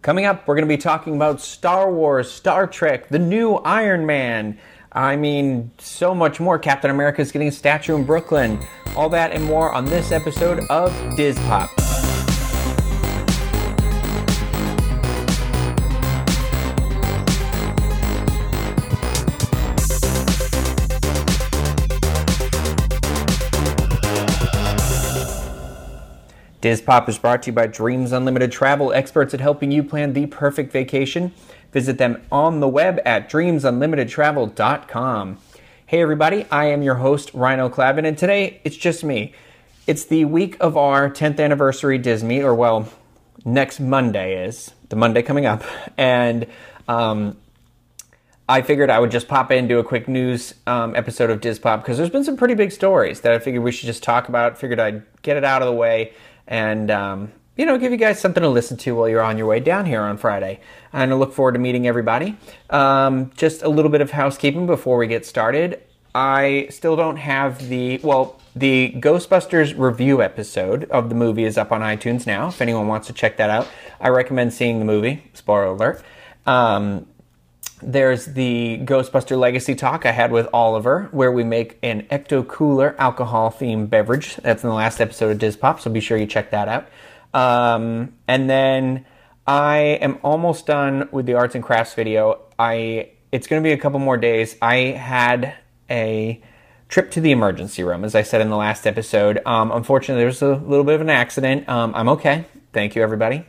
Coming up, we're going to be talking about Star Wars, Star Trek, the new Iron Man. I mean, so much more. Captain America is getting a statue in Brooklyn. All that and more on this episode of DIS Pop. DIS Pop is brought to you by Dreams Unlimited Travel, experts at helping you plan the perfect vacation. Visit them on the web at dreamsunlimitedtravel.com. Hey everybody, I am your host Rhino Clavin, and today it's just me. It's the week of our 10th anniversary Disney, or well, next Monday is the Monday coming up, and um, I figured I would just pop in do a quick news um, episode of DIS Pop because there's been some pretty big stories that I figured we should just talk about. Figured I'd get it out of the way and um, you know give you guys something to listen to while you're on your way down here on Friday. And I look forward to meeting everybody. Um, just a little bit of housekeeping before we get started. I still don't have the well. The Ghostbusters review episode of the movie is up on iTunes now. If anyone wants to check that out, I recommend seeing the movie. Spoiler alert. Um, there's the Ghostbuster Legacy talk I had with Oliver, where we make an Ecto Cooler alcohol themed beverage. That's in the last episode of DIS Pop, so be sure you check that out. Um, and then I am almost done with the arts and crafts video. I it's going to be a couple more days. I had a trip to the emergency room, as I said in the last episode. Um, unfortunately, there was a little bit of an accident. Um, I'm okay. Thank you, everybody.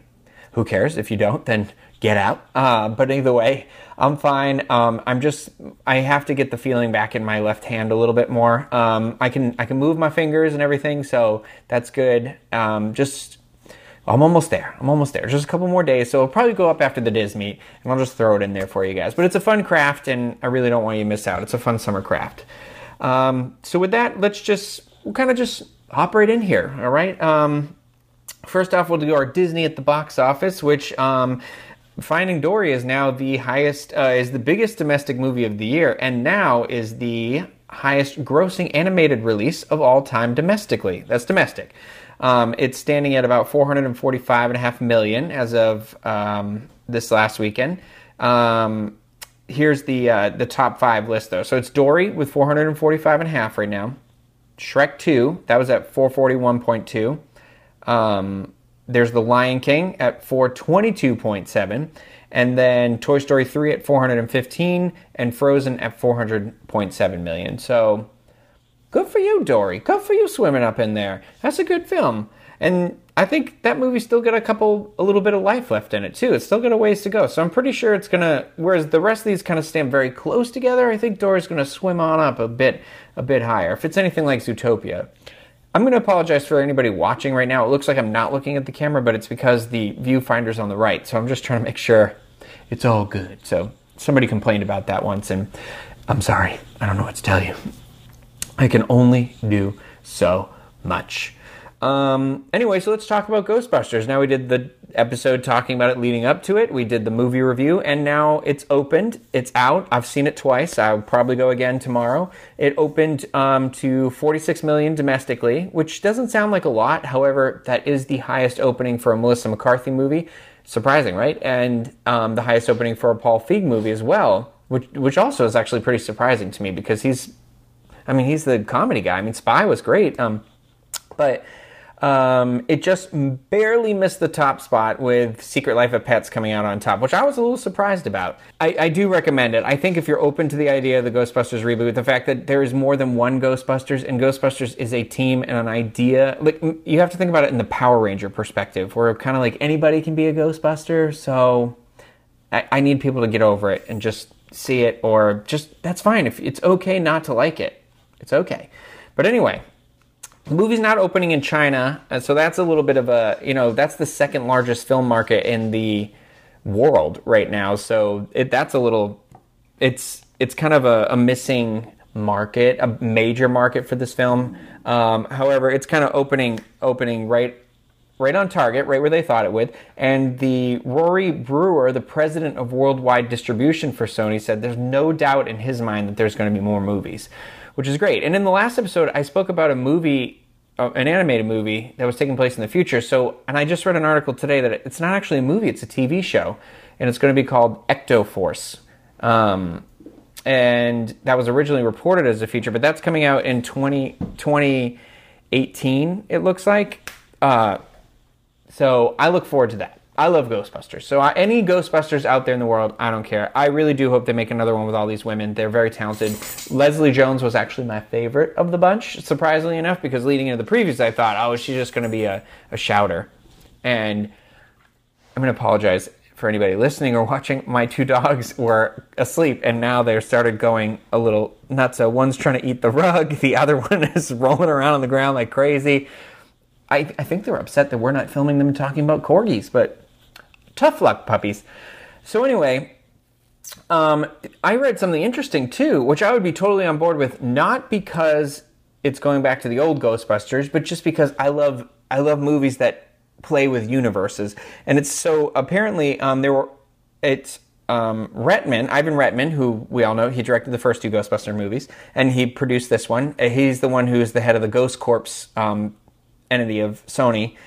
Who cares? If you don't, then get out. Uh, but either way, I'm fine. Um, I'm just I have to get the feeling back in my left hand a little bit more. Um, I can I can move my fingers and everything, so that's good. Um, just I'm almost there. I'm almost there. Just a couple more days, so it'll probably go up after the Diz meet, and I'll just throw it in there for you guys. But it's a fun craft, and I really don't want you to miss out. It's a fun summer craft. Um, so with that, let's just we'll kind of just hop right in here. All right. Um, first off, we'll do our Disney at the box office, which um, Finding Dory is now the highest, uh, is the biggest domestic movie of the year, and now is the highest grossing animated release of all time domestically. That's domestic. Um, it's standing at about 445.5 million as of um, this last weekend. Um, here's the uh, the top five list though. So it's Dory with 445 and a half right now. Shrek 2, that was at 441.2. There's The Lion King at 422.7, and then Toy Story 3 at 415, and Frozen at 400.7 million. So good for you, Dory. Good for you swimming up in there. That's a good film. And I think that movie's still got a couple, a little bit of life left in it too. It's still got a ways to go. So I'm pretty sure it's gonna. Whereas the rest of these kind of stand very close together, I think Dory's gonna swim on up a bit, a bit higher. If it's anything like Zootopia. I'm going to apologize for anybody watching right now. It looks like I'm not looking at the camera, but it's because the viewfinder's on the right. So I'm just trying to make sure it's all good. So somebody complained about that once, and I'm sorry. I don't know what to tell you. I can only do so much. Um, anyway, so let's talk about Ghostbusters. Now we did the episode talking about it leading up to it. We did the movie review, and now it's opened. It's out. I've seen it twice. I'll probably go again tomorrow. It opened um, to 46 million domestically, which doesn't sound like a lot. However, that is the highest opening for a Melissa McCarthy movie. Surprising, right? And um, the highest opening for a Paul Feig movie as well, which which also is actually pretty surprising to me because he's, I mean, he's the comedy guy. I mean, Spy was great, um, but um, it just barely missed the top spot with Secret Life of Pets coming out on top, which I was a little surprised about. I, I, do recommend it. I think if you're open to the idea of the Ghostbusters reboot, the fact that there is more than one Ghostbusters and Ghostbusters is a team and an idea, like you have to think about it in the Power Ranger perspective, where kind of like anybody can be a Ghostbuster. So I, I need people to get over it and just see it, or just that's fine. If it's okay not to like it, it's okay. But anyway, the movie's not opening in China, so that's a little bit of a you know that's the second largest film market in the world right now. So it, that's a little it's it's kind of a, a missing market, a major market for this film. Um, however, it's kind of opening opening right right on target, right where they thought it would. And the Rory Bruer, the president of worldwide distribution for Sony, said there's no doubt in his mind that there's going to be more movies which is great. And in the last episode, I spoke about a movie uh, an animated movie that was taking place in the future. So, and I just read an article today that it's not actually a movie; it's a TV show, and it's going to be called Ecto Force. Um, and that was originally reported as a feature, but that's coming out in 20, 2018, it looks like. Uh, so I look forward to that. I love Ghostbusters. So uh, any Ghostbusters out there in the world, I don't care. I really do hope they make another one with all these women. They're very talented. Leslie Jones was actually my favorite of the bunch, surprisingly enough, because leading into the previews, I thought, oh, she's just going to be a, a shouter. And I'm going to apologize for anybody listening or watching. My two dogs were asleep, and now they're started going a little nuts. So one's trying to eat the rug, the other one is rolling around on the ground like crazy. I, I think they're upset that we're not filming them talking about corgis, but tough luck, puppies. So anyway, um, I read something interesting too, which I would be totally on board with, not because it's going back to the old Ghostbusters, but just because I love I love movies that play with universes, and it's so apparently um, there were it's um, Reitman, Ivan Reitman, who we all know, he directed the first two Ghostbuster movies, and he produced this one. He's the one who's the head of the Ghost Corps um, entity of Sony.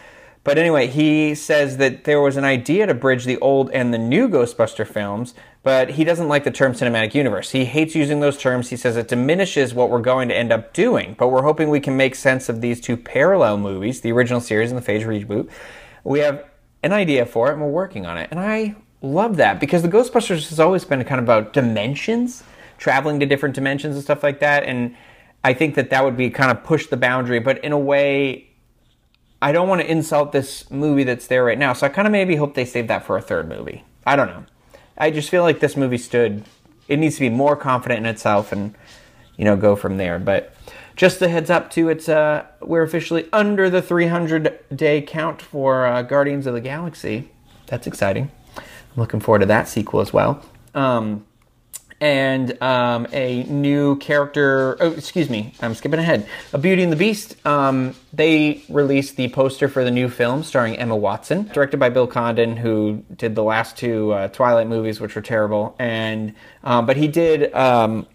But anyway, he says that there was an idea to bridge the old and the new Ghostbuster films, but he doesn't like the term cinematic universe. He hates using those terms. He says it diminishes what we're going to end up doing. But we're hoping we can make sense of these two parallel movies, the original series and the phase reboot. We have an idea for it and we're working on it. And I love that because the Ghostbusters has always been kind of about dimensions, traveling to different dimensions and stuff like that. And I think that that would be kind of push the boundary, but in a way I don't want to insult this movie that's there right now. So I kind of maybe hope they save that for a third movie. I don't know. I just feel like this movie stood. It needs to be more confident in itself and you know go from there. But just a heads up too, it's uh we're officially under the 300 day count for uh, Guardians of the Galaxy. That's exciting. I'm looking forward to that sequel as well. Um, and um, a new character. Oh, excuse me, I'm skipping ahead. A Beauty and the Beast. Um, they released the poster for the new film starring Emma Watson, directed by Bill Condon, who did the last two uh, Twilight movies, which were terrible. And um, but he did um,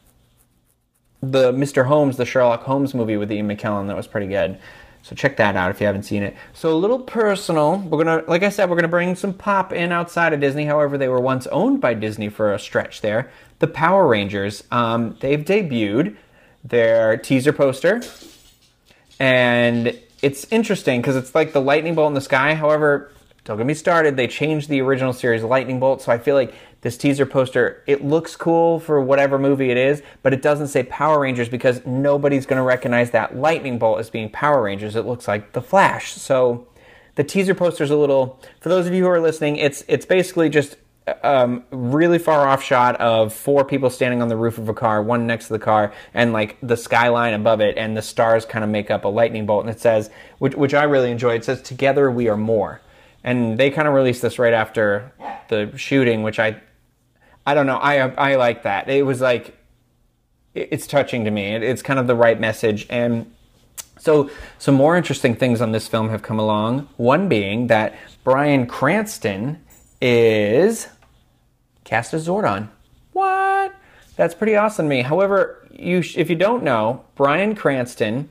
the Mr. Holmes, the Sherlock Holmes movie with Ian McKellen, that was pretty good. So check that out if you haven't seen it. So a little personal. We're gonna, like I said, we're gonna bring some pop in outside of Disney. However, they were once owned by Disney for a stretch there the Power Rangers. Um, they've debuted their teaser poster, and it's interesting because it's like the lightning bolt in the sky. However, don't get me started. They changed the original series lightning bolt, so I feel like this teaser poster it looks cool for whatever movie it is, but it doesn't say Power Rangers because nobody's going to recognize that lightning bolt as being Power Rangers. It looks like the Flash. So the teaser poster is a little. For those of you who are listening, it's it's basically just um, really far off shot of four people standing on the roof of a car, one next to the car, and like the skyline above it, and the stars kind of make up a lightning bolt. And it says, which, which I really enjoy, it says, Together we are more. And they kind of released this right after the shooting, which I, I don't know, I, I like that. It was like, it's touching to me. It, it's kind of the right message. And so, some more interesting things on this film have come along. One being that Bryan Cranston is cast as Zordon. What? That's pretty awesome to me. However, you sh- if you don't know, Bryan Cranston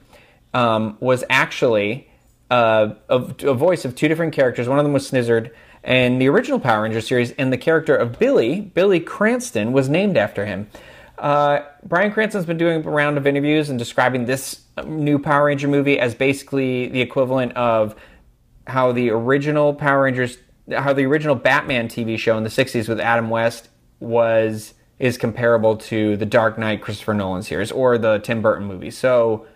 um, was actually uh, a, a, voice of two different characters. One of them was Snizard in the original Power Rangers series, and the character of Billy, Billy Cranston, was named after him. Uh, Bryan Cranston's been doing a round of interviews and describing this new Power Ranger movie as basically the equivalent of how the original Power Rangers how the original Batman TV show in the 60s with Adam West was is comparable to the Dark Knight Christopher Nolan series or the Tim Burton movie. So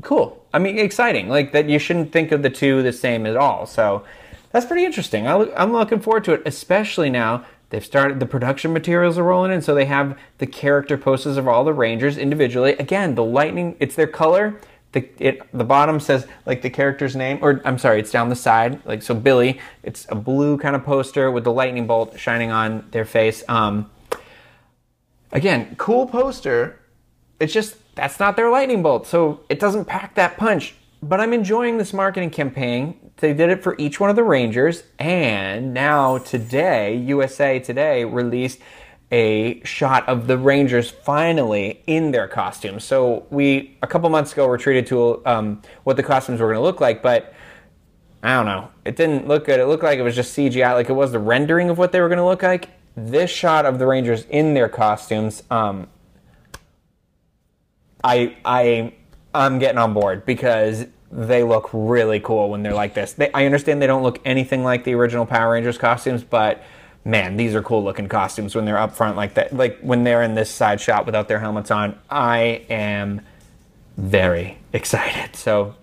cool. I mean, exciting. Like that you shouldn't think of the two the same at all. So that's pretty interesting. I'm looking forward to it, especially now they've started the production materials are rolling in, so they have the character posters of all the Rangers individually. Again, the lightning, it's their color the it the bottom says like the character's name or I'm sorry, it's down the side. Like so Billy, it's a blue kind of poster with the lightning bolt shining on their face. Um again, cool poster. It's just that's not their lightning bolt. So it doesn't pack that punch. But I'm enjoying this marketing campaign. They did it for each one of the Rangers and now today USA Today released a shot of the Rangers finally in their costumes. So we a couple months ago were treated to um, what the costumes were going to look like, but I don't know. It didn't look good. It looked like it was just CGI, like it was the rendering of what they were going to look like. This shot of the Rangers in their costumes, um, I I I'm getting on board because they look really cool when they're like this. They, I understand they don't look anything like the original Power Rangers costumes, but man, these are cool looking costumes when they're up front like that. Like when they're in this side shot without their helmets on. I am very excited. So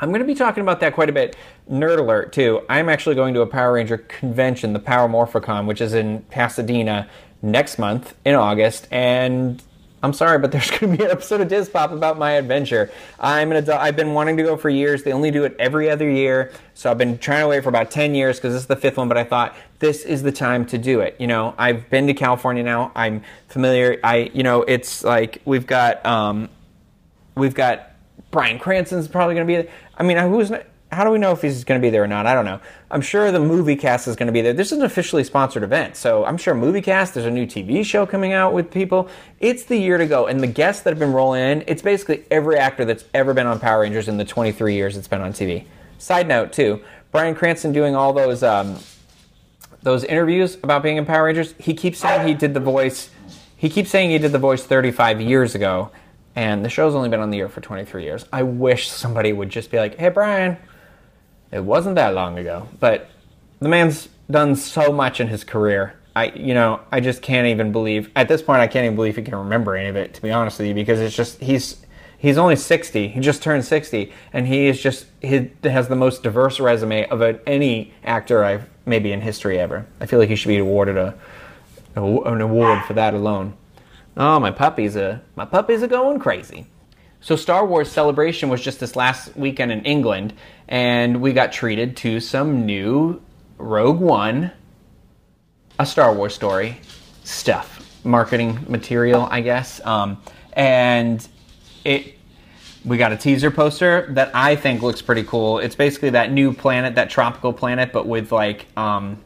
I'm going to be talking about that quite a bit. Nerd alert, too. I'm actually going to a Power Ranger convention, the Power Morphicon, which is in Pasadena next month in August. And I'm sorry, but there's going to be an episode of DIS Pop about my adventure. I'm an adult. I've been wanting to go for years. They only do it every other year, so I've been trying to wait for about 10 years because this is the fifth one. But I thought this is the time to do it. You know, I've been to California now. I'm familiar. I, you know, it's like we've got, um, we've got Bryan Cranston's probably going to be. I mean, who's not, how do we know if he's going to be there or not? I don't know. I'm sure the movie cast is going to be there. This is an officially sponsored event, so I'm sure movie cast. There's a new TV show coming out with people. It's the year to go, and the guests that have been rolling in, it's basically every actor that's ever been on Power Rangers in the 23 years it's been on TV. Side note too, Bryan Cranston doing all those um, those interviews about being in Power Rangers. He keeps saying he did the voice. He keeps saying he did the voice 35 years ago, and the show's only been on the air for 23 years. I wish somebody would just be like, "Hey, Bryan." It wasn't that long ago, but the man's done so much in his career. I, you know, I just can't even believe at this point. I can't even believe he can remember any of it. To be honest with you, because it's just he's he's only 60. He just turned 60, and he is just he has the most diverse resume of any actor I've maybe in history ever. I feel like he should be awarded a, a an award for that alone. Oh, my puppies are my puppies are going crazy. So Star Wars Celebration was just this last weekend in England, and we got treated to some new Rogue One, a Star Wars story stuff, marketing material, I guess. Um, and it, we got a teaser poster that I think looks pretty cool. It's basically that new planet, that tropical planet, but with like um,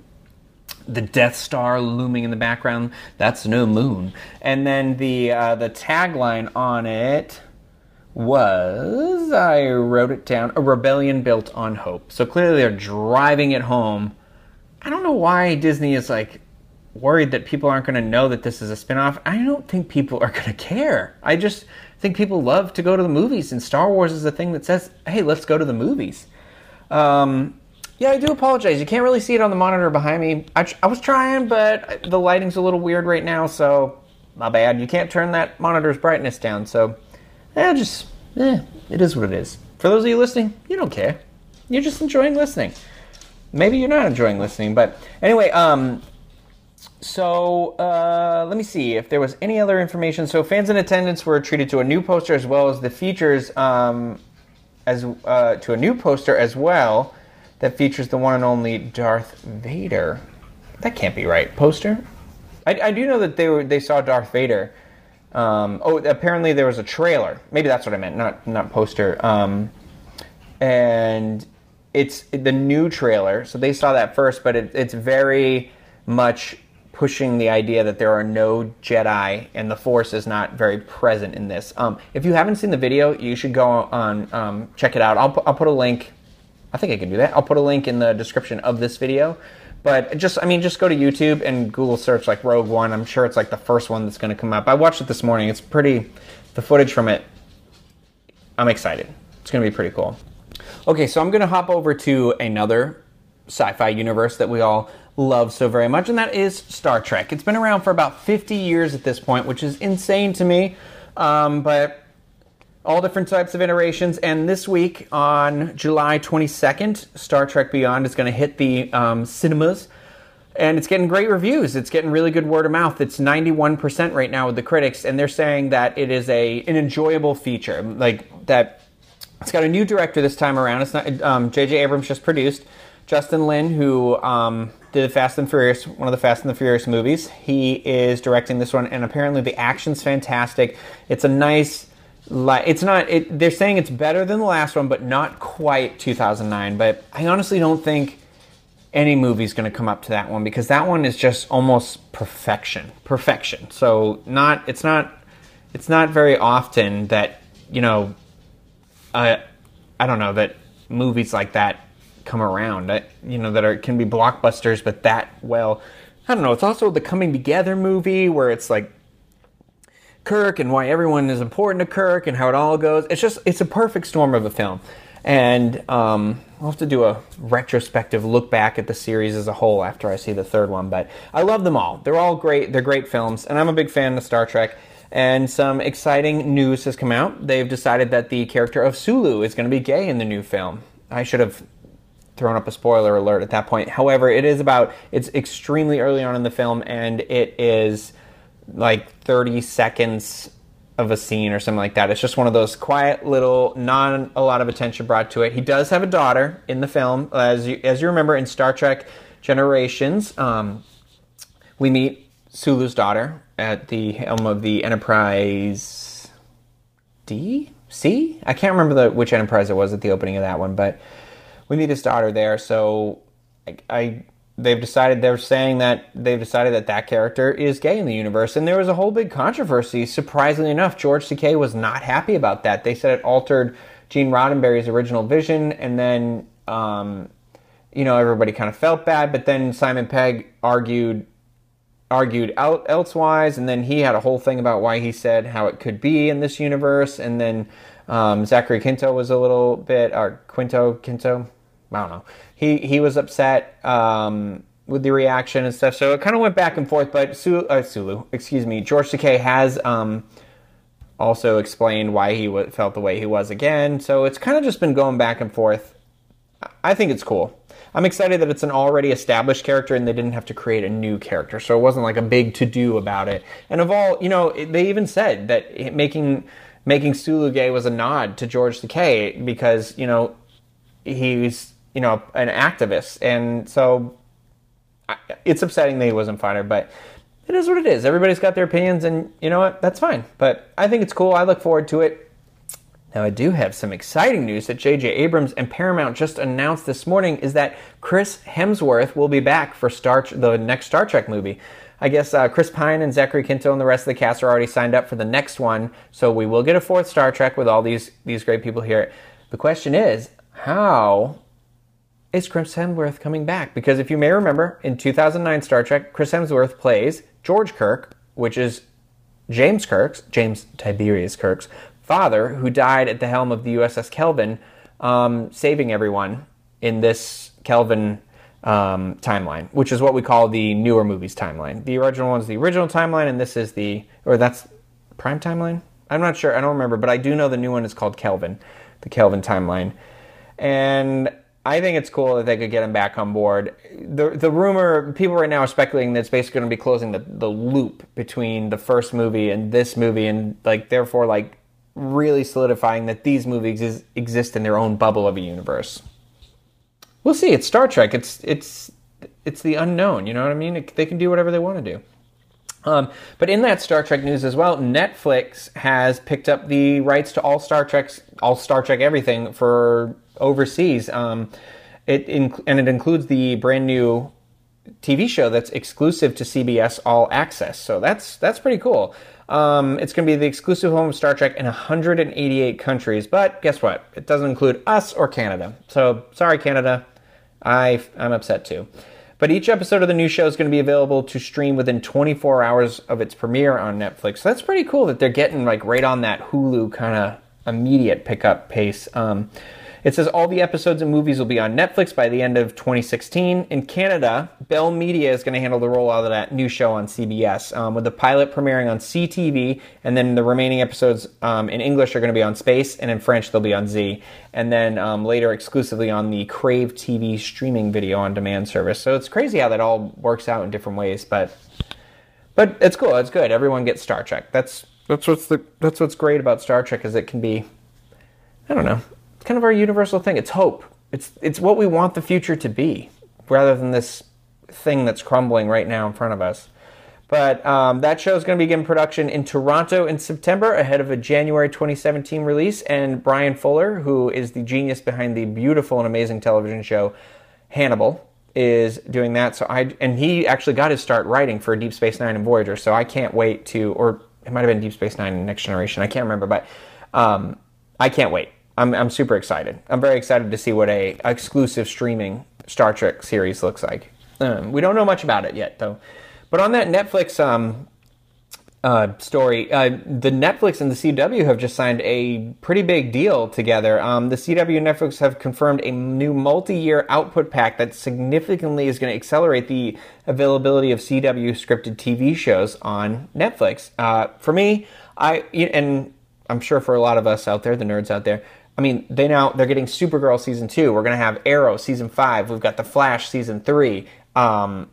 the Death Star looming in the background. That's no moon. And then the uh, the tagline on it was I wrote it down a rebellion built on hope. So clearly they're driving it home. I don't know why Disney is like worried that people aren't going to know that this is a spin-off. I don't think people are going to care. I just think people love to go to the movies and Star Wars is the thing that says, "Hey, let's go to the movies." Um, yeah, I do apologize. You can't really see it on the monitor behind me. I, I was trying, but the lighting's a little weird right now, so my bad. You can't turn that monitor's brightness down, so yeah, just, eh, it is what it is. For those of you listening, you don't care. You're just enjoying listening. Maybe you're not enjoying listening, but anyway, um, so uh, let me see if there was any other information. So fans in attendance were treated to a new poster as well as the features um, as uh, to a new poster as well that features the one and only Darth Vader. That can't be right. Poster. I, I do know that they were they saw Darth Vader um, oh, apparently there was a trailer. Maybe that's what I meant, not not poster. Um, and it's the new trailer, so they saw that first. But it, it's very much pushing the idea that there are no Jedi and the Force is not very present in this. Um, if you haven't seen the video, you should go on um, check it out. I'll, I'll put a link. I think I can do that. I'll put a link in the description of this video. But just, I mean, just go to YouTube and Google search like Rogue One. I'm sure it's like the first one that's going to come up. I watched it this morning. It's pretty, the footage from it, I'm excited. It's going to be pretty cool. Okay, so I'm going to hop over to another sci fi universe that we all love so very much, and that is Star Trek. It's been around for about 50 years at this point, which is insane to me. Um, but all different types of iterations. And this week on July 22nd, Star Trek Beyond is going to hit the um, cinemas. And it's getting great reviews. It's getting really good word of mouth. It's 91% right now with the critics, and they're saying that it is a an enjoyable feature. Like that, it's got a new director this time around. It's not J.J. Um, Abrams just produced Justin Lin, who um, did Fast and Furious, one of the Fast and the Furious movies. He is directing this one, and apparently the action's fantastic. It's a nice like it's not it, they're saying it's better than the last one but not quite 2009 but i honestly don't think any movie's going to come up to that one because that one is just almost perfection. Perfection. So not it's not it's not very often that you know uh, I don't know that movies like that come around that you know that are can be blockbusters but that well I don't know it's also the coming together movie where it's like Kirk and why everyone is important to Kirk and how it all goes it's just it's a perfect storm of a film and um, I'll have to do a retrospective look back at the series as a whole after I see the third one. But I love them all. They're all great. They're great films, and I'm a big fan of Star Trek. And some exciting news has come out. They've decided that the character of Sulu is going to be gay in the new film. I should have thrown up a spoiler alert at that point. However, it is about it's extremely early on in the film, and it is like 30 seconds of a scene or something like that. It's just one of those quiet little, non a lot of attention brought to it. He does have a daughter in the film, as you as you remember in Star Trek Generations. Um, we meet Sulu's daughter at the helm of the Enterprise D C. I can't remember the which Enterprise it was at the opening of that one, but we meet his daughter there. So I, I they've decided they're saying that they've decided that that character is gay in the universe. And there was a whole big controversy surprisingly enough george takei was not happy about that. They said it altered gene roddenberry's original vision and then um, you know everybody kind of felt bad. But then simon pegg argued argued out elsewise and then he had a whole thing about why he said how it could be in this universe. And then um, zachary quinto was a little bit or quinto quinto i don't know he he was upset um, with the reaction and stuff. So it kind of went back and forth. But Sulu, uh, Sulu excuse me, George Takei has um, also explained why he w- felt the way he was again. So it's kind of just been going back and forth. I think it's cool. I'm excited that it's an already established character and they didn't have to create a new character. So it wasn't like a big to do about it. And of all, you know, they even said that making making Sulu gay was a nod to George Takei because you know he's you know, an activist. And so it's upsetting that he wasn't fired, but it is what it is. Everybody's got their opinions, and you know what? That's fine. But I think it's cool. I look forward to it. Now, I do have some exciting news that J.J. Abrams and Paramount just announced this morning is that Chris Hemsworth will be back for Star the next Star Trek movie. I guess uh, Chris Pine and Zachary Quinto and the rest of the cast are already signed up for the next one, so we will get a fourth Star Trek with all these these great people here. The question is, how is Chris Hemsworth coming back? Because if you may remember, in 2009 Star Trek, Chris Hemsworth plays George Kirk, which is James Kirk's, James Tiberius Kirk's father, who died at the helm of the USS Kelvin, um, saving everyone in this Kelvin um, timeline, which is what we call the newer movies timeline. The original one's the original timeline, and this is the, or that's prime timeline? I'm not sure. I don't remember, but I do know the new one is called Kelvin, the Kelvin timeline. And I think it's cool that they could get him back on board. The the rumor, people right now are speculating that it's basically going to be closing the, the loop between the first movie and this movie, and like therefore like really solidifying that these movies exist, exist in their own bubble of a universe. We'll see. It's Star Trek. It's it's it's the unknown. You know what I mean? It, they can do whatever they want to do. Um, but in that Star Trek news as well, Netflix has picked up the rights to all Star Trek's all Star Trek everything for overseas. Um, it inc- and it includes the brand new TV show that's exclusive to CBS All Access. So that's that's pretty cool. Um, it's going to be the exclusive home of Star Trek in 188 countries. But guess what? It doesn't include us or Canada. So sorry, Canada. I I'm upset too. But each episode of the new show is going to be available to stream within 24 hours of its premiere on Netflix. So that's pretty cool that they're getting like right on that Hulu kind of immediate pickup pace. Um, it says all the episodes and movies will be on Netflix by the end of 2016. In Canada, Bell Media is going to handle the rollout of that new show on CBS, um, with the pilot premiering on CTV, and then the remaining episodes um, in English are going to be on Space, and in French they'll be on Z, and then um, later exclusively on the Crave TV streaming video on demand service. So it's crazy how that all works out in different ways, but but it's cool. It's good. Everyone gets Star Trek. That's that's what's the that's what's great about Star Trek is it can be I don't know kind of our universal thing. It's hope. It's it's what we want the future to be, rather than this thing that's crumbling right now in front of us. But um, that show is going to begin production in Toronto in September ahead of a January 2017 release. And Bryan Fuller, who is the genius behind the beautiful and amazing television show Hannibal, is doing that. So I and he actually got his start writing for Deep Space Nine and Voyager. So I can't wait to, or it might have been Deep Space Nine and Next Generation. I can't remember, but um, I can't wait. I'm I'm super excited. I'm very excited to see what a exclusive streaming Star Trek series looks like. Um, we don't know much about it yet, though. But on that Netflix um, uh, story, uh, the Netflix and the CW have just signed a pretty big deal together. Um, the CW and Netflix have confirmed a new multi-year output pack that significantly is going to accelerate the availability of CW scripted TV shows on Netflix. Uh, for me, I and I'm sure for a lot of us out there, the nerds out there, I mean, they now they're getting Supergirl season two. We're gonna have Arrow season five. We've got the Flash season three. Um,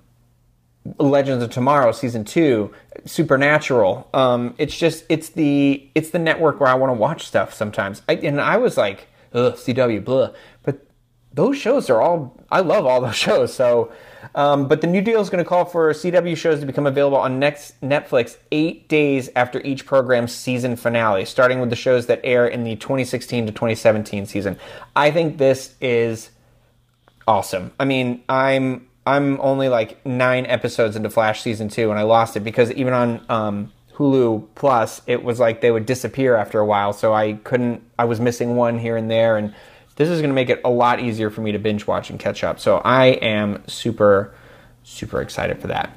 Legends of Tomorrow season two, Supernatural. Um, it's just it's the it's the network where I want to watch stuff sometimes. I, and I was like, ugh, CW, blah. But those shows are all I love all those shows. So, um, but the new deal is going to call for CW shows to become available on next Netflix eight days after each program's season finale, starting with the shows that air in the 2016 to 2017 season. I think this is awesome. I mean, I'm I'm only like nine episodes into Flash season two, and I lost it because even on um, Hulu Plus, it was like they would disappear after a while. So I couldn't. I was missing one here and there, and this is going to make it a lot easier for me to binge watch and catch up. So I am super, super excited for that.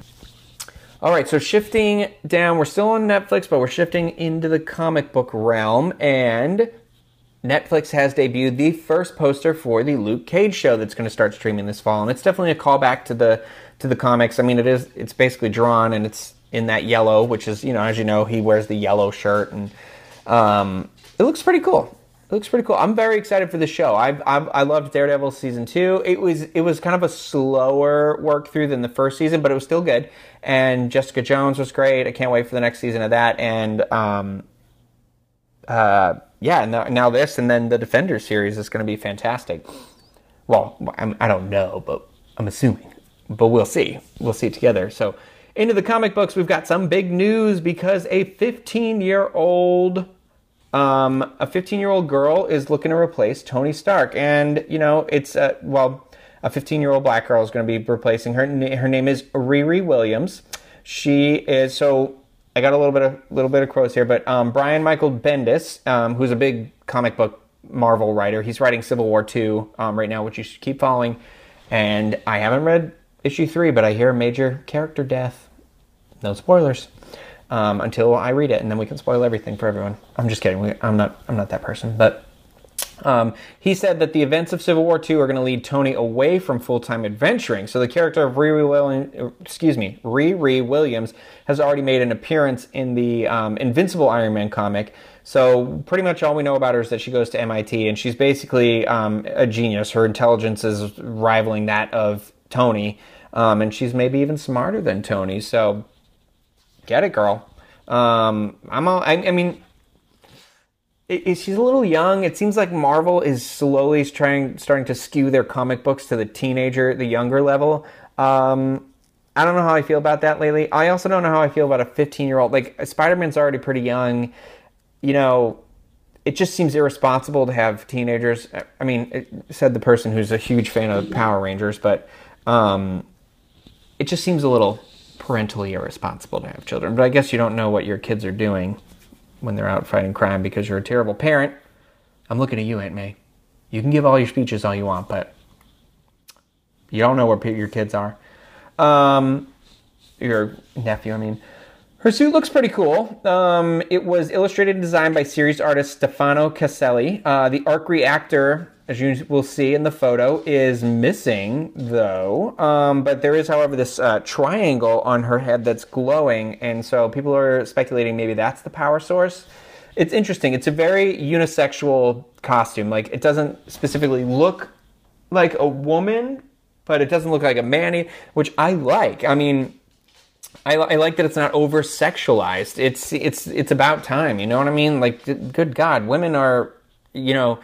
All right, so shifting down, we're still on Netflix, but we're shifting into the comic book realm, and Netflix has debuted the first poster for the Luke Cage show that's going to start streaming this fall, and it's definitely a callback to the to the comics. I mean, it is it's basically drawn and it's in that yellow, which is you know as you know he wears the yellow shirt, and um, it looks pretty cool. Looks pretty cool. I'm very excited for the show. I I, loved Daredevil season two. It was it was kind of a slower work through than the first season, but it was still good. And Jessica Jones was great. I can't wait for the next season of that. And um, uh, yeah, now, now this and then the Defender series is going to be fantastic. Well, I'm, I do not know, but I'm assuming. But we'll see. We'll see it together. So, into the comic books, we've got some big news because a 15 year old. Um, a 15 year old girl is looking to replace Tony Stark. And, you know, it's, uh, well, a 15 year old black girl is going to be replacing her. Her name is Riri Williams. She is, so I got a little bit of little bit of quotes here, but um, Brian Michael Bendis, um, who's a big comic book Marvel writer, he's writing Civil War two um, right now, which you should keep following. And I haven't read issue three, but I hear major character death. No spoilers um, until I read it, and then we can spoil everything for everyone. I'm just kidding. We, I'm not. I'm not that person, but um, he said that the events of Civil War II are going to lead Tony away from full-time adventuring. So the character of Riri Williams, excuse me, Riri Williams has already made an appearance in the um, Invincible Iron Man comic. So pretty much all we know about her is that she goes to MIT and she's basically um, a genius. Her intelligence is rivaling that of Tony, um, and she's maybe even smarter than Tony. So get it, girl. Um, I'm all, I, I mean, it, it, she's a little young. It seems like Marvel is slowly trying, starting to skew their comic books to the teenager, the younger level. Um, I don't know how I feel about that lately. I also don't know how I feel about a 15 year old. Like Spider Man's already pretty young. You know, it just seems irresponsible to have teenagers. I mean, said the person who's a huge fan of Power Rangers, but um, it just seems a little parentally irresponsible to have children. But I guess you don't know what your kids are doing when they're out fighting crime because you're a terrible parent. I'm looking at you, Aunt May. You can give all your speeches all you want, but you don't know where your kids are. Um, your nephew, I mean. Her suit looks pretty cool. Um, it was illustrated and designed by series artist Stefano Caselli. Uh, the arc reactor as you will see in the photo, is missing though. Um, but there is, however, this uh, triangle on her head that's glowing, and so people are speculating maybe that's the power source. It's interesting. It's a very unisexual costume. Like it doesn't specifically look like a woman, but it doesn't look like a man, which I like. I mean, I, I, like that it's not over sexualized. It's it's it's about time. You know what I mean? Like, good God, women are you know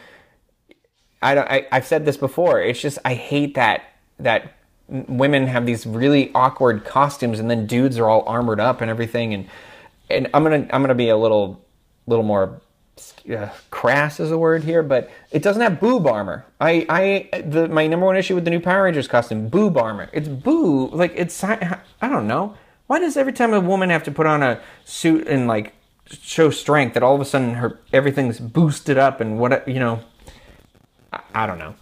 I don't. I, I've said this before. It's just I hate that that women have these really awkward costumes, and then dudes are all armored up and everything. And and I'm gonna I'm gonna be a little little more uh, crass is a word here, but it doesn't have boob armor. I, I, the, my number one issue with the new Power Rangers costume, boob armor. It's boob, like it's, I don't know. Why does every time a woman have to put on a suit and like show strength that all of a sudden her everything's boosted up and what you know? I, I don't know.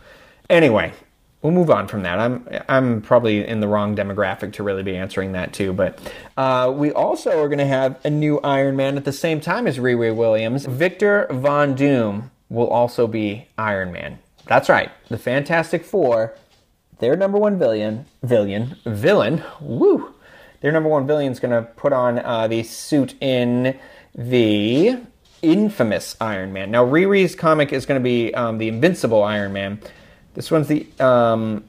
Anyway, we'll move on from that. I'm I'm probably in the wrong demographic to really be answering that too. But uh, we also are going to have a new Iron Man at the same time as Riri Williams. Victor Von Doom will also be Iron Man. That's right. The Fantastic Four, their number one villain, villain, villain. Woo! Their number one villain is going to put on uh, the suit in the infamous Iron Man. Now, Riri's comic is going to be um, the Invincible Iron Man. This one's the um,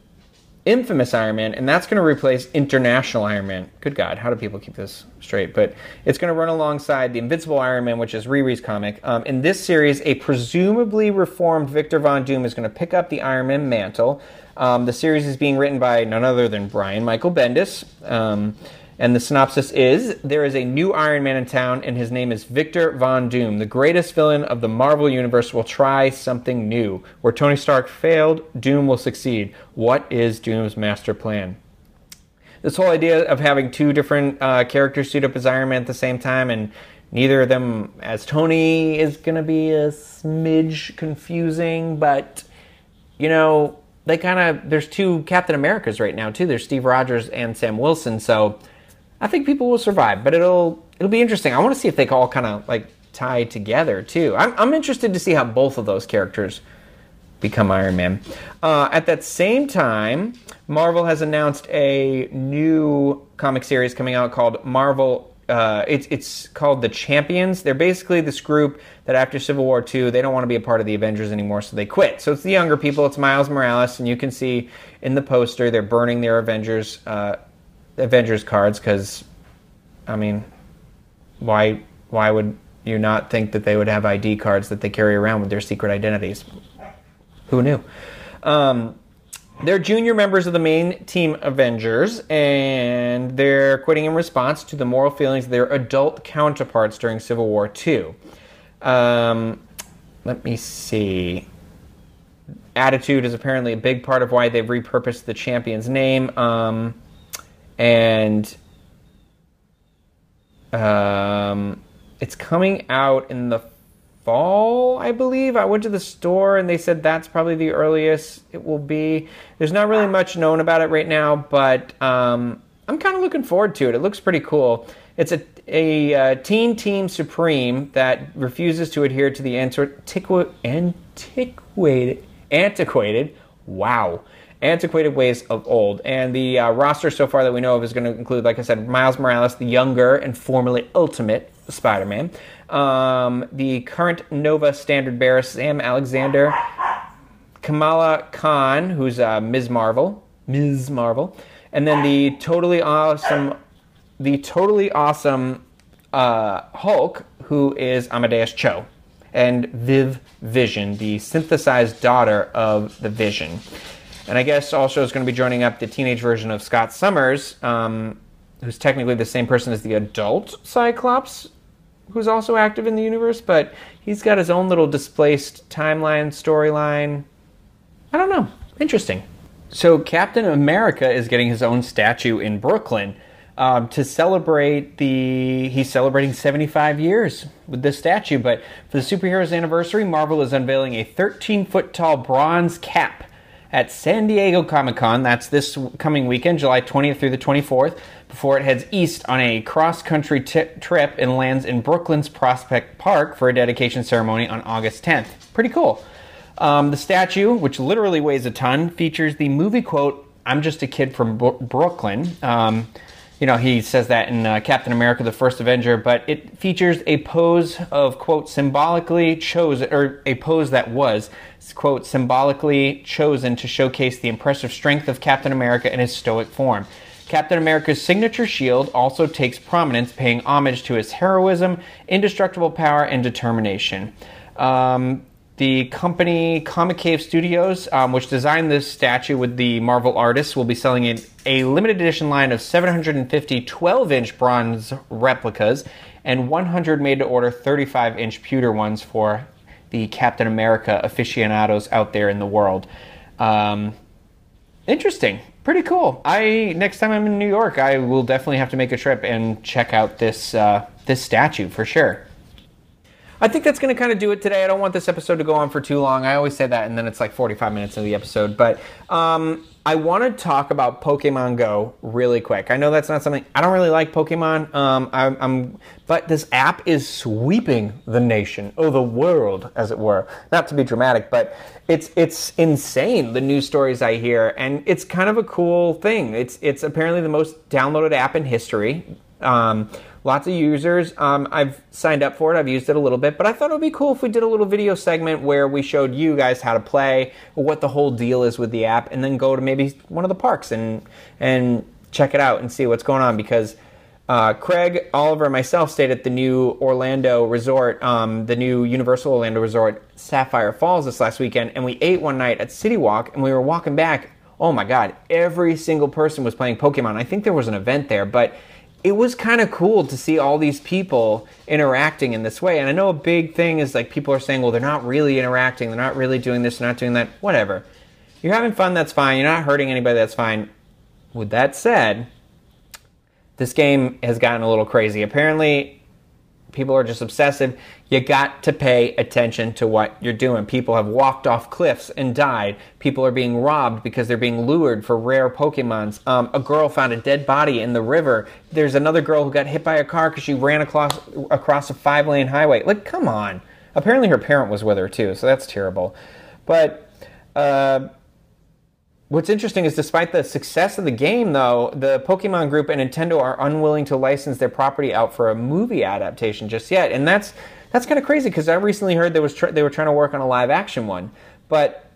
infamous Iron Man, and that's going to replace International Iron Man. Good God, how do people keep this straight? But it's going to run alongside the Invincible Iron Man, which is Riri's comic. Um, in this series, a presumably reformed Victor Von Doom is going to pick up the Iron Man mantle. Um, the series is being written by none other than Brian Michael Bendis. Um, and the synopsis is there is a new Iron Man in town, and his name is Victor Von Doom. The greatest villain of the Marvel Universe will try something new. Where Tony Stark failed, Doom will succeed. What is Doom's master plan? This whole idea of having two different uh, characters suit up as Iron Man at the same time, and neither of them as Tony is going to be a smidge confusing, but you know, they kind of there's two Captain Americas right now too. There's Steve Rogers and Sam Wilson, so I think people will survive, but it'll it'll be interesting. I want to see if they all kind of like tie together too. I'm, I'm interested to see how both of those characters become Iron Man. Uh, at that same time, Marvel has announced a new comic series coming out called Marvel. Uh, it's it's called the Champions. They're basically this group that after Civil War II, they don't want to be a part of the Avengers anymore, so they quit. So it's the younger people. It's Miles Morales, and you can see in the poster they're burning their Avengers uh, Avengers cards because, I mean, why why would you not think that they would have ID cards that they carry around with their secret identities? Who knew? Um, they're junior members of the main team Avengers, and they're quitting in response to the moral feelings of their adult counterparts during Civil War II. Um, let me see. Attitude is apparently a big part of why they've repurposed the champion's name. Um, and um, it's coming out in the fall, I believe. I went to the store and they said that's probably the earliest it will be. There's not really much known about it right now, but um, I'm kind of looking forward to it. It looks pretty cool. It's a, a, uh, teen team supreme that refuses to adhere to the antiqu- antiquated, antiquated, wow, antiquated ways of old. And the uh, roster so far that we know of is going to include, like I said, Miles Morales, the younger and formerly Ultimate Spider Man, um, the current Nova standard bearer, Sam Alexander, Kamala Khan, who's uh, Ms. Marvel, Ms. Marvel, and then the totally awesome, the totally awesome uh, Hulk, who is Amadeus Cho, and Viv Vision, the synthesized daughter of the Vision. And I guess also is going to be joining up the teenage version of Scott Summers, um, who's technically the same person as the adult Cyclops, who's also active in the universe, but he's got his own little displaced timeline, storyline. I don't know. Interesting. So Captain America is getting his own statue in Brooklyn. Um, to celebrate the he's celebrating 75 years with this statue but for the superheroes anniversary marvel is unveiling a 13 foot tall bronze cap at San Diego Comic Con. That's this coming weekend, July 20th through the 24th, before it heads east on a cross country t- trip and lands in Brooklyn's Prospect Park for a dedication ceremony on August 10th. Pretty cool. Um, the statue, which literally weighs a ton, features the movie quote, I'm just a kid from Brooklyn. Um, you know, he says that in uh, Captain America: The First Avenger, but it features a pose of quote symbolically chosen, or a pose that was quote symbolically chosen to showcase the impressive strength of Captain America in his stoic form. Captain America's signature shield also takes prominence, paying homage to his heroism, indestructible power, and determination. Um, the company Comic Cave Studios, um, which designed this statue with the Marvel artists, will be selling a, a limited edition line of 750 12 inch bronze replicas and 100 made to order 35 inch pewter ones for the Captain America aficionados out there in the world. Um, interesting. Pretty cool. I next time I'm in New York, I will definitely have to make a trip and check out this uh, this statue for sure. I think that's going to kind of do it today. I don't want this episode to go on for too long. I always say that, and then it's like 45 minutes of the episode. But um, I want to talk about Pokemon Go really quick. I know that's not something I don't really like Pokemon. Um, I, I'm, but this app is sweeping the nation, oh, the world, as it were. Not to be dramatic, but it's it's insane the news stories I hear, and it's kind of a cool thing. It's it's apparently the most downloaded app in history. Um, lots of users. Um, I've signed up for it. I've used it a little bit, but I thought it would be cool if we did a little video segment where we showed you guys how to play, what the whole deal is with the app, and then go to maybe one of the parks and and check it out and see what's going on because. Uh, Craig, Oliver, and myself stayed at the new Orlando resort, um, the new Universal Orlando resort, Sapphire Falls, this last weekend, and we ate one night at City Walk, and we were walking back. Oh my God! Every single person was playing Pokemon. I think there was an event there, but it was kind of cool to see all these people interacting in this way. And I know a big thing is like people are saying, well, they're not really interacting, they're not really doing this, they're not doing that. Whatever. You're having fun, that's fine. You're not hurting anybody, that's fine. With that said, this game has gotten a little crazy. Apparently, people are just obsessive. You got to pay attention to what you're doing. People have walked off cliffs and died. People are being robbed because they're being lured for rare Pokemons. Um, a girl found a dead body in the river. There's another girl who got hit by a car because she ran across across a five lane highway. Like, come on. Apparently, her parent was with her too, so that's terrible. But uh, What's interesting is despite the success of the game, though, the Pokemon Group and Nintendo are unwilling to license their property out for a movie adaptation just yet, and that's that's kind of crazy because I recently heard there was tr- they were trying to work on a live action one, but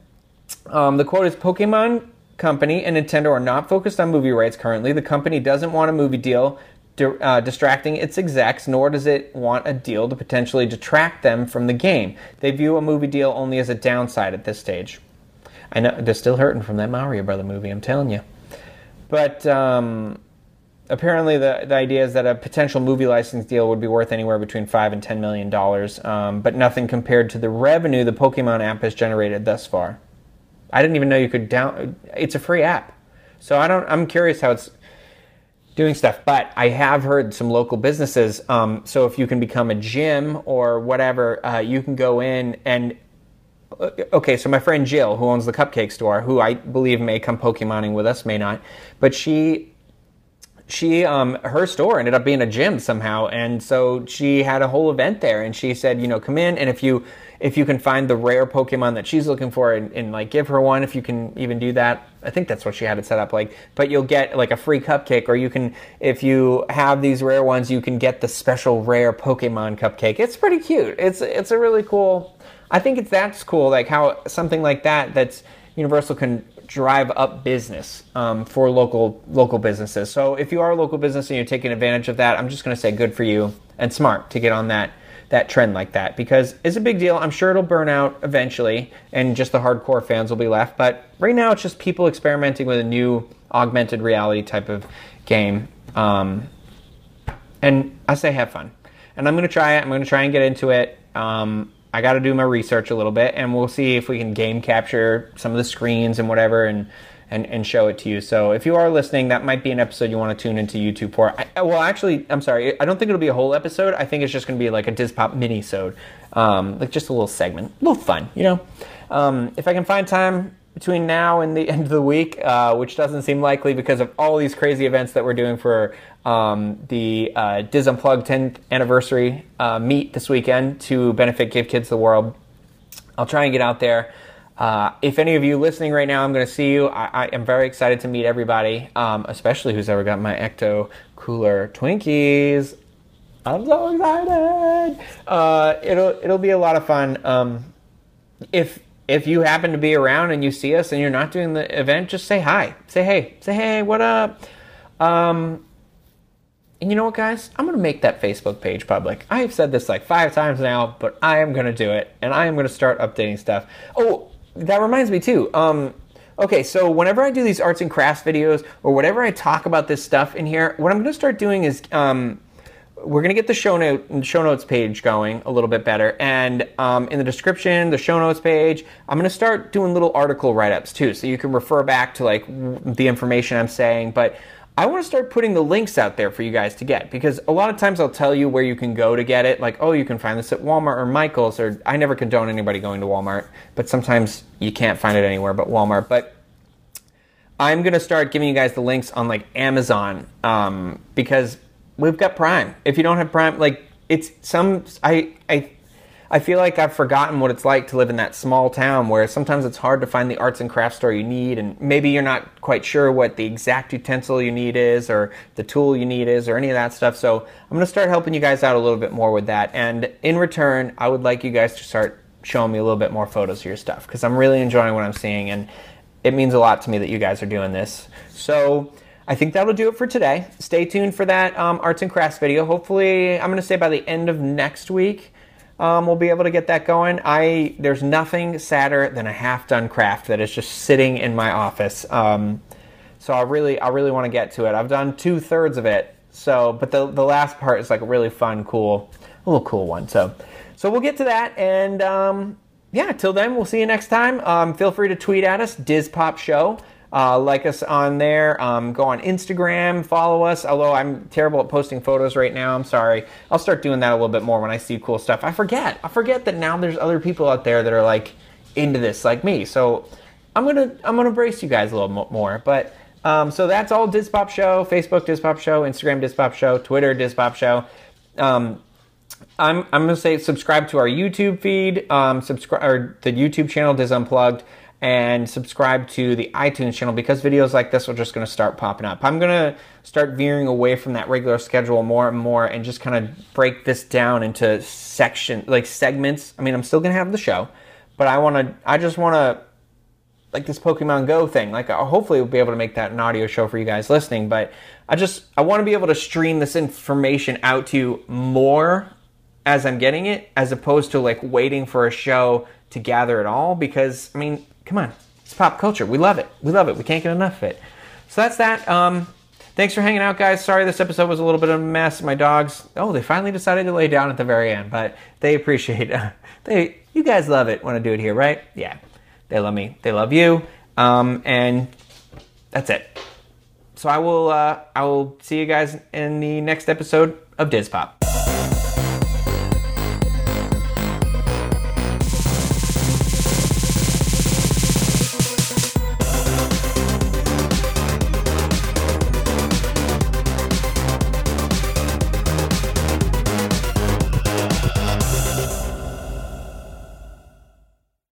um, the quote is Pokemon Company and Nintendo are not focused on movie rights currently. The company doesn't want a movie deal uh, distracting its execs, nor does it want a deal to potentially detract them from the game. They view a movie deal only as a downside at this stage. I know they're still hurting from that Mario Brother movie. I'm telling you. But um, apparently, the the idea is that a potential movie license deal would be worth anywhere between five and ten million dollars, um, but nothing compared to the revenue the Pokemon app has generated thus far. I didn't even know you could down. It's a free app, so I don't. I'm curious how it's doing stuff. But I have heard some local businesses. Um, so if you can become a gym or whatever, uh, you can go in and uh, okay, so my friend Jill, who owns the cupcake store, who I believe may come Pokemoning with us, may not, but she she um her store ended up being a gym somehow and so she had a whole event there and she said you know come in and if you if you can find the rare pokemon that she's looking for and, and like give her one if you can even do that i think that's what she had it set up like but you'll get like a free cupcake or you can if you have these rare ones you can get the special rare pokemon cupcake. It's pretty cute. It's it's a really cool I think it's that's cool, like how something like that that's Universal can drive up business um, for local local businesses. So if you are a local business and you're taking advantage of that, I'm just going to say good for you and smart to get on that that trend like that because it's a big deal. I'm sure it'll burn out eventually, and just the hardcore fans will be left. But right now, it's just people experimenting with a new augmented reality type of game. Um, and I say have fun. And I'm going to try it. I'm going to try and get into it. Um, I got to do my research a little bit, and we'll see if we can game capture some of the screens and whatever, and and, and show it to you. So if you are listening, that might be an episode you want to tune into YouTube for. I, well, actually, I'm sorry, I don't think it'll be a whole episode. I think it's just going to be like a DIS Pop mini-sode, um, like just a little segment, a little fun, you know. Um, if I can find time between now and the end of the week, uh, which doesn't seem likely because of all these crazy events that we're doing for um, the uh, DIS Unplugged 10th anniversary uh, meet this weekend to benefit Give Kids the World. I'll try and get out there. Uh, if any of you listening right now, I'm going to see you. I, I, am very excited to meet everybody, um, especially who's ever got my Ecto Cooler Twinkies. I'm so excited. Uh, it'll it'll be a lot of fun. Um, if if you happen to be around and you see us and you're not doing the event, just say hi. Say hey. Say hey. What up? Um, And you know what, guys? I'm going to make that Facebook page public. I have said this like five times now, but I am going to do it, and I am going to start updating stuff. Oh, that reminds me too. Um, okay, so whenever I do these arts and crafts videos, or whatever I talk about this stuff in here, what I'm going to start doing is um, we're going to get the show note show notes page going a little bit better. And um, in the description the show notes page i'm going to start doing little article write-ups too so you can refer back to like the information i'm saying. But i want to start putting the links out there for you guys to get because a lot of times i'll tell you where you can go to get it like oh you can find this at walmart or michael's or i never condone anybody going to walmart but sometimes you can't find it anywhere but walmart. But I'm gonna start giving you guys the links on like Amazon um, because we've got Prime. If you don't have Prime, like it's some I I I feel like I've forgotten what it's like to live in that small town where sometimes it's hard to find the arts and crafts store you need, and maybe you're not quite sure what the exact utensil you need is, or the tool you need is, or any of that stuff. So I'm going to start helping you guys out a little bit more with that. And in return, I would like you guys to start showing me a little bit more photos of your stuff because I'm really enjoying what I'm seeing, and it means a lot to me that you guys are doing this. So I think that'll do it for today. Stay tuned for that um, arts and crafts video. Hopefully, I'm going to say by the end of next week, um, we'll be able to get that going. I there's nothing sadder than a half done craft that is just sitting in my office. Um, so I really I really want to get to it. I've done two thirds of it. So, but the the last part is like a really fun, cool, a little cool one. So, so we'll get to that and. Um, yeah, till then, we'll see you next time. Um, feel free to tweet at us, DizPop Show. Uh, like us on there. Um, go on Instagram, follow us. Although I'm terrible at posting photos right now, I'm sorry. I'll start doing that a little bit more when I see cool stuff. I forget. I forget that now there's other people out there that are like into this, like me. So I'm gonna I'm gonna brace you guys a little more. But um, so that's all Dispop Show. Facebook Dispop Show, Instagram Dispop Show, Twitter Dispop Show. Um, I'm I'm gonna say subscribe to our YouTube feed, um, subscribe or the YouTube channel DIS Unplugged and subscribe to the iTunes channel because videos like this are just going to start popping up. I'm going to start veering away from that regular schedule more and more and just kind of break this down into section like segments. I mean, I'm still going to have the show, but I want to I just want to like this Pokemon Go thing. Like I'll hopefully we'll be able to make that an audio show for you guys listening, but I just I want to be able to stream this information out to you more as I'm getting it as opposed to like waiting for a show to gather it all because I mean Come on, it's pop culture. We love it. We love it. We can't get enough of it. So that's that. Um, thanks for hanging out, guys. Sorry this episode was a little bit of a mess. My dogs, oh, they finally decided to lay down at the very end, but they appreciate uh, they. You guys love it when I do it here, right? Yeah, they love me. They love you. Um, and that's it. So I will. Uh, I will see you guys in the next episode of DIS Pop.